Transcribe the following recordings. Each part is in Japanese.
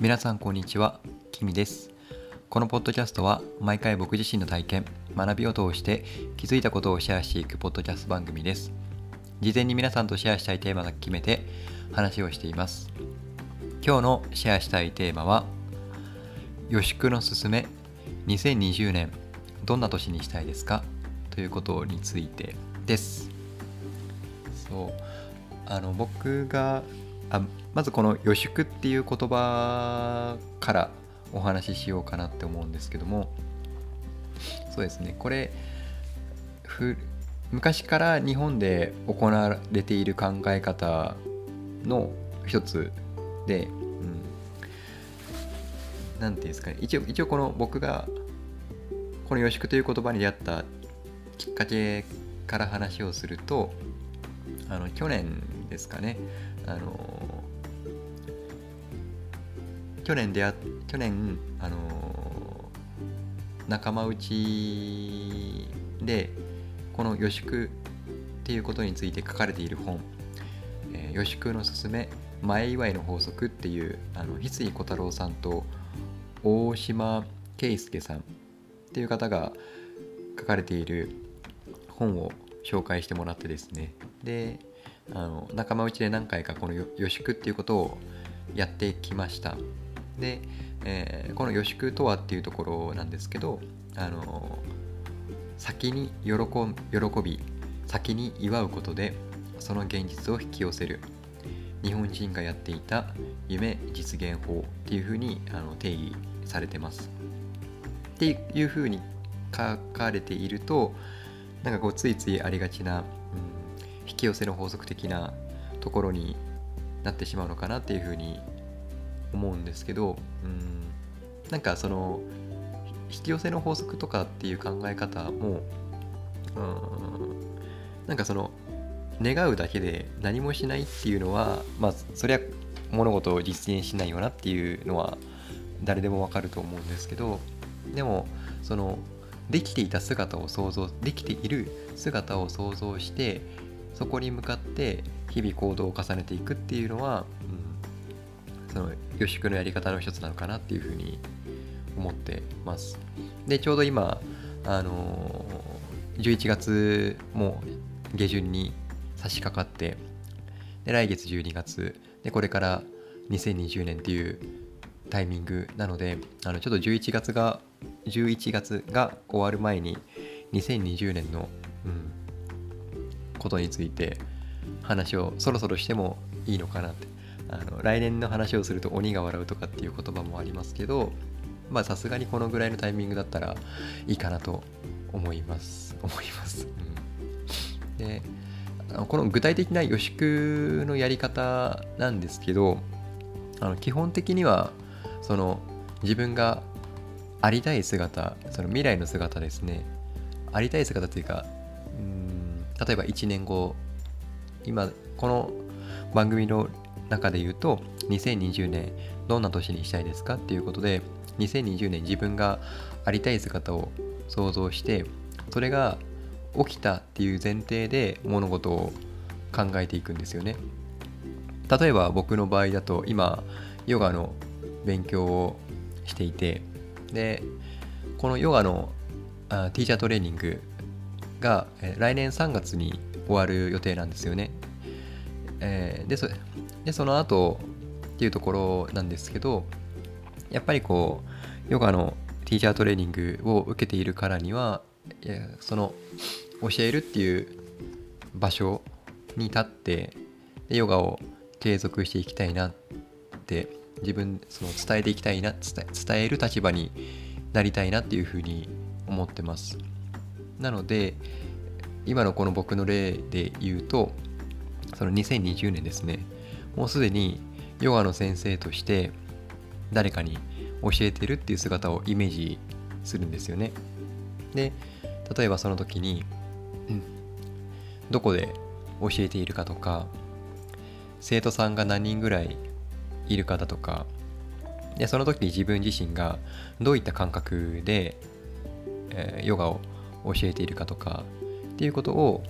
皆さんこんにちは、キミです。このポッドキャストは毎回僕自身の体験、学びを通して気づいたことをシェアしていくポッドキャスト番組です。事前に皆さんとシェアしたいテーマだけ決めて話をしています。今日のシェアしたいテーマは、予祝のすすめ2020年どんな年にしたいですか？ということについてです。そうあの僕があまずこの予祝っていう言葉からお話ししようかなって思うんですけどもそうですね。これ昔から日本で行われている考え方の一つで、うん、ていうんですかね。一応一応この僕がこの予祝という言葉に出会ったきっかけから話をするとあの去年ですかね。あの去年出会去年あの仲間内でこの予祝っていうことについて書かれている本「えー予祝のすすめ前祝いの法則」っていうあの翡翠小太郎さんと大島圭介さんっていう方が書かれている本を紹介してもらってですね。であの仲間内で何回かこの予祝っていうことをやってきました。で、えーこの予祝とはっていうところなんですけどあの先に喜喜び先に祝うことでその現実を引き寄せる。日本人がやっていた夢実現法っていうふうにあの定義されてます。っていうふうに書かれているとなんかこうついついありがちな、うん、引き寄せの法則的なところになってしまうのかなっていうふうに思うんですけど、うん、なんかその引き寄せの法則とかっていう考え方も、うん、なんかその願うだけで何もしないっていうのはまあそりゃ物事を実現しないよなっていうのは誰でもわかると思うんですけどでもそのできていた姿を想像できている姿を想像してそこに向かって日々行動を重ねていくっていうのは、うん、その予祝のやり方の一つなのかなっていうふうに思ってます。でちょうど今あのー11月も下旬に差し掛かってで来月12月でこれから2020年っていうタイミングなのであのちょっと11月が11月が終わる前に2020年の、うん、ことについて話をそろそろしてもいいのかなってあの来年の話をすると鬼が笑うとかっていう言葉もありますけどまあさすがにこのぐらいのタイミングだったらいいかなと思います。思います、うん、であのこの具体的な予祝のやり方なんですけどあの基本的にはその自分がありたい姿その未来の姿ですね。ありたい姿というかうん例えば1年後今この番組の中で言うと2020年どんな年にしたいですかっていうことで2020年自分がありたい姿を想像してそれが起きたっていう前提で物事を考えていくんですよね。例えば僕の場合だと今ヨガの勉強をしていてでこのヨガのティーチャートレーニングが、来年3月に終わる予定なんですよね、えーでそでその後っていうところなんですけどやっぱりこうヨガのティーチャートレーニングを受けているからにはその教えるっていう場所に立ってでヨガを継続していきたいなって自分その伝えていきたいな伝え伝える立場になりたいなっていうふうに思ってます。なので今のこの僕の例で言うとその2020年ですね。もうすでにヨガの先生として誰かに教えてるっていう姿をイメージするんですよね。で例えばその時に、どこで教えているかとか生徒さんが何人ぐらいいるかだとかでその時に自分自身がどういった感覚で、えーヨガを教えているかとかっていうことを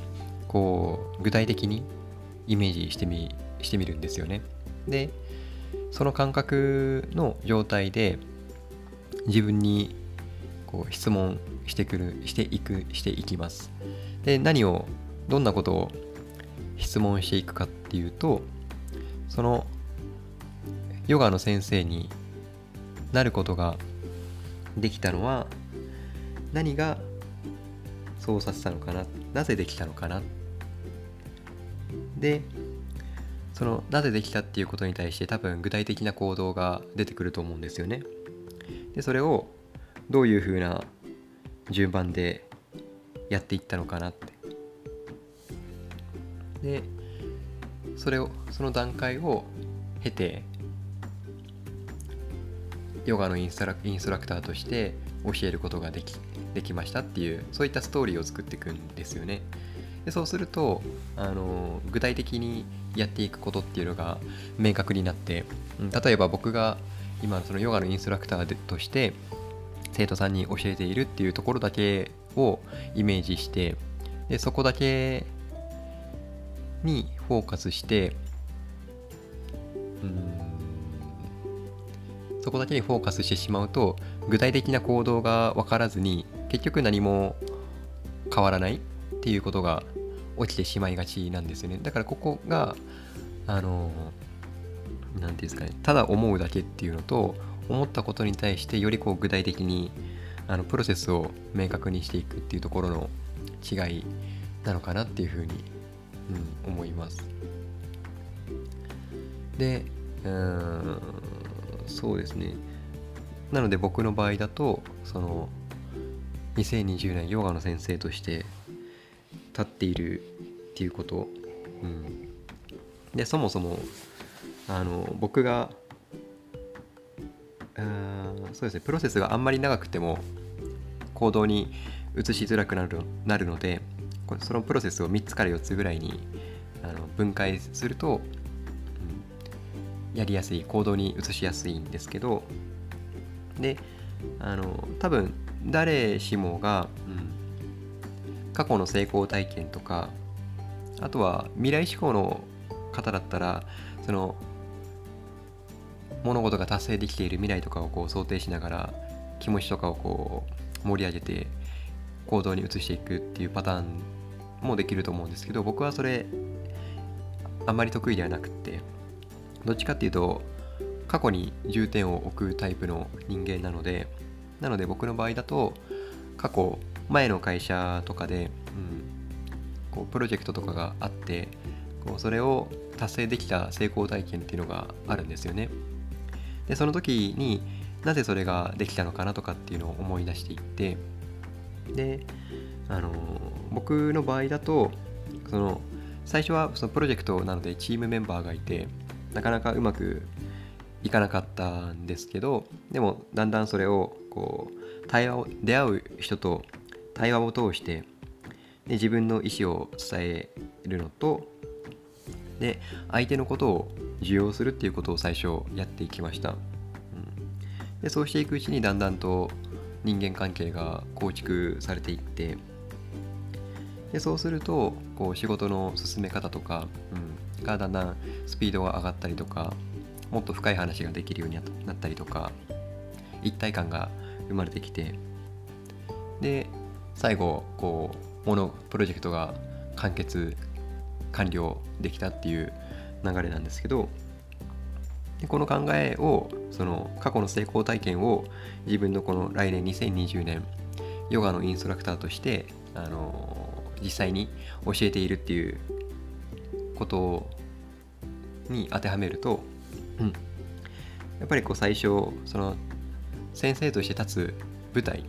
こう具体的にイメージしてみしてみるんですよね。でその感覚の状態で自分にこう質問してくるしていくしていきますで何をどんなことを質問していくかっていうとそのヨガの先生になることができたのは何がそうさせたのかななぜできたのかなでそのなぜできたっていうことに対して多分具体的な行動が出てくると思うんですよね。でそれをどういうふうな順番でやっていったのかなって。でそれをその段階を経てヨガのインストラインストラクターとして教えることができできましたっていうそういったストーリーを作っていくんですよね。でそうするとあの具体的にやっていくことっていうのが明確になって例えば僕が今そのヨガのインストラクターとして生徒さんに教えているっていうところだけをイメージしてでそこだけにフォーカスしてうんそこだけにフォーカスしてしまうと具体的な行動が分からずに結局何も変わらないっていうことが起きてしまいがちなんですよね。だからここがあの何て言うんですかね。ただ思うだけっていうのと思ったことに対してよりこう具体的にあのプロセスを明確にしていくっていうところの違いなのかなっていうふうに、うん、思います。でうんそうですね。なので僕の場合だとその2020年ヨガの先生として立っているっていうこと、うん、でそもそもあの僕がそうですねプロセスがあんまり長くても行動に移しづらくなるなるのでそのプロセスを3つから4つぐらいにあの分解するとうんやりやすい行動に移しやすいんですけど。であの多分誰しもが、う、過去の成功体験とかあとは未来志向の方だったらその物事が達成できている未来とかをこう想定しながら気持ちとかをこう盛り上げて行動に移していくっていうパターンもできると思うんですけど僕はそれあんまり得意ではなくってどっちかっていうと過去に重点を置くタイプの人間なのでなので僕の場合だと過去前の会社とかで、うん、こうプロジェクトとかがあってこうそれを達成できた成功体験っていうのがあるんですよね。でその時になぜそれができたのかなとかっていうのを思い出していってであの僕の場合だとその最初はそのプロジェクトなのでチームメンバーがいてなかなかうまくいかなかったんですけどでもだんだんそれをこう対話を出会う人と対話を通してで自分の意思を伝えるのとで相手のことを受容するっていうことを最初やっていきました、うん、でそうしていくうちにだんだんと人間関係が構築されていってでそうするとこう仕事の進め方とか、うん、がだんだんスピードが上がったりとかもっと深い話ができるようになったりとか一体感が生まれてきてで最後こうものプロジェクトが完結完了できたっていう流れなんですけどでこの考えをその過去の成功体験を自分のこの来年2020年ヨガのインストラクターとしてあの実際に教えているっていうことに当てはめると、うん、やっぱりこう最初その先生として立つ舞台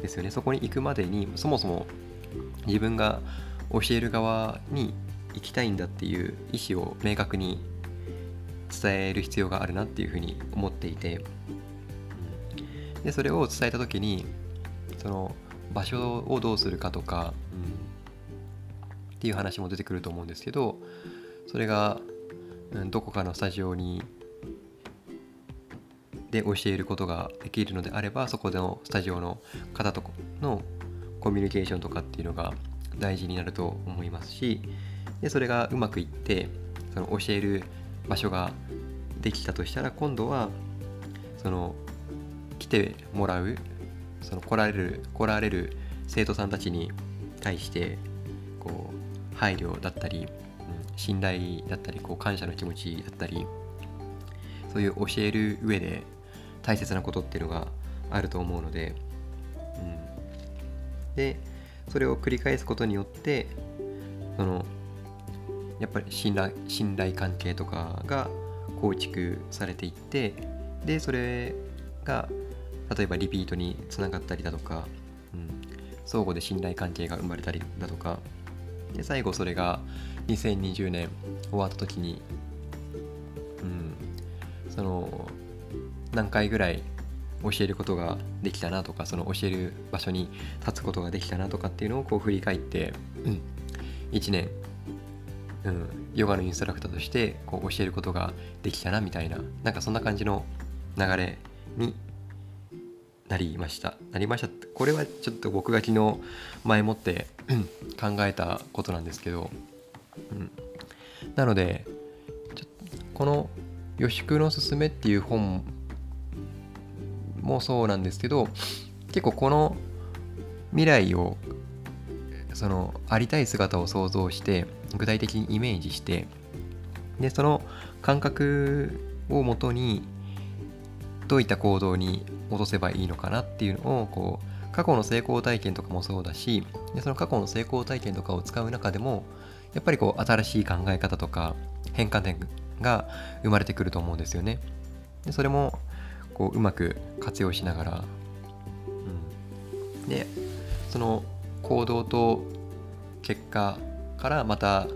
ですよね。そこに行くまでにそもそも自分が教える側に行きたいんだっていう意思を明確に伝える必要があるなっていうふうに思っていてでそれを伝えた時にその場所をどうするかとか、うん、っていう話も出てくると思うんですけどそれが、うん、どこかのスタジオにで教えることができるのであればそこでのスタジオの方とのコミュニケーションとかっていうのが大事になると思いますしでそれがうまくいってその教える場所ができたとしたら今度はその来てもらうその来られる来られる生徒さんたちに対してこう配慮だったり、信頼だったりこう感謝の気持ちだったりそういう教える上で大切なことっていうのがあると思うので、うん、でそれを繰り返すことによってそのやっぱり信頼信頼関係とかが構築されていってでそれが例えばリピートにつながったりだとか、うん、相互で信頼関係が生まれたりだとかで最後それが2020年終わった時に、うん、その何回ぐらい教えることができたなとかその教える場所に立つことができたなとかっていうのをこう振り返って、うん、1年うん、ヨガのインストラクターとしてこう教えることができたなみたいななんかそんな感じの流れになりました。なりました。これはちょっと僕が昨日前もって考えたことなんですけど、うん、なのでこの「予宿のすすめ」っていう本もそうなんですけど結構この未来をそのありたい姿を想像して具体的にイメージしてでその感覚をもとにどういった行動に戻せばいいのかなっていうのをこう過去の成功体験とかもそうだしでその過去の成功体験とかを使う中でもやっぱりこう新しい考え方とか変化点が生まれてくると思うんですよね。でそれもこううまく活用しながら、うん、でその行動と結果からまた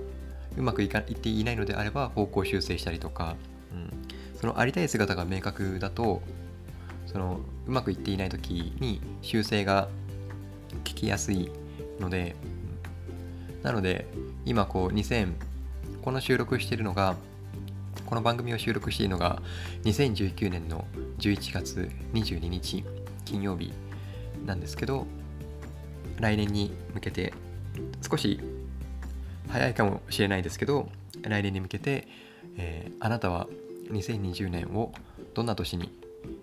うまくいかいっていないのであれば方向修正したりとか、うん、そのありたい姿が明確だとそのうまくいっていない時に修正が聞きやすいので、なので今こう2000この収録しているのがこの番組を収録しているのが2019年の11月22日金曜日なんですけど来年に向けて少し早いかもしれないですけど来年に向けて、えー、あなたは2020年をどんな年に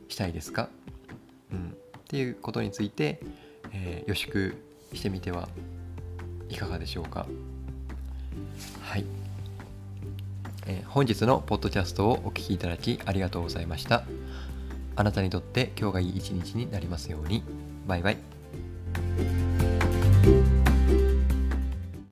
したいですか、うん、っていうことについて、えー、予祝してみてはいかがでしょうか？はい、えー、本日のポッドキャストをお聴きいただきありがとうございました。あなたにとって今日がいい一日になりますように。バイバイ。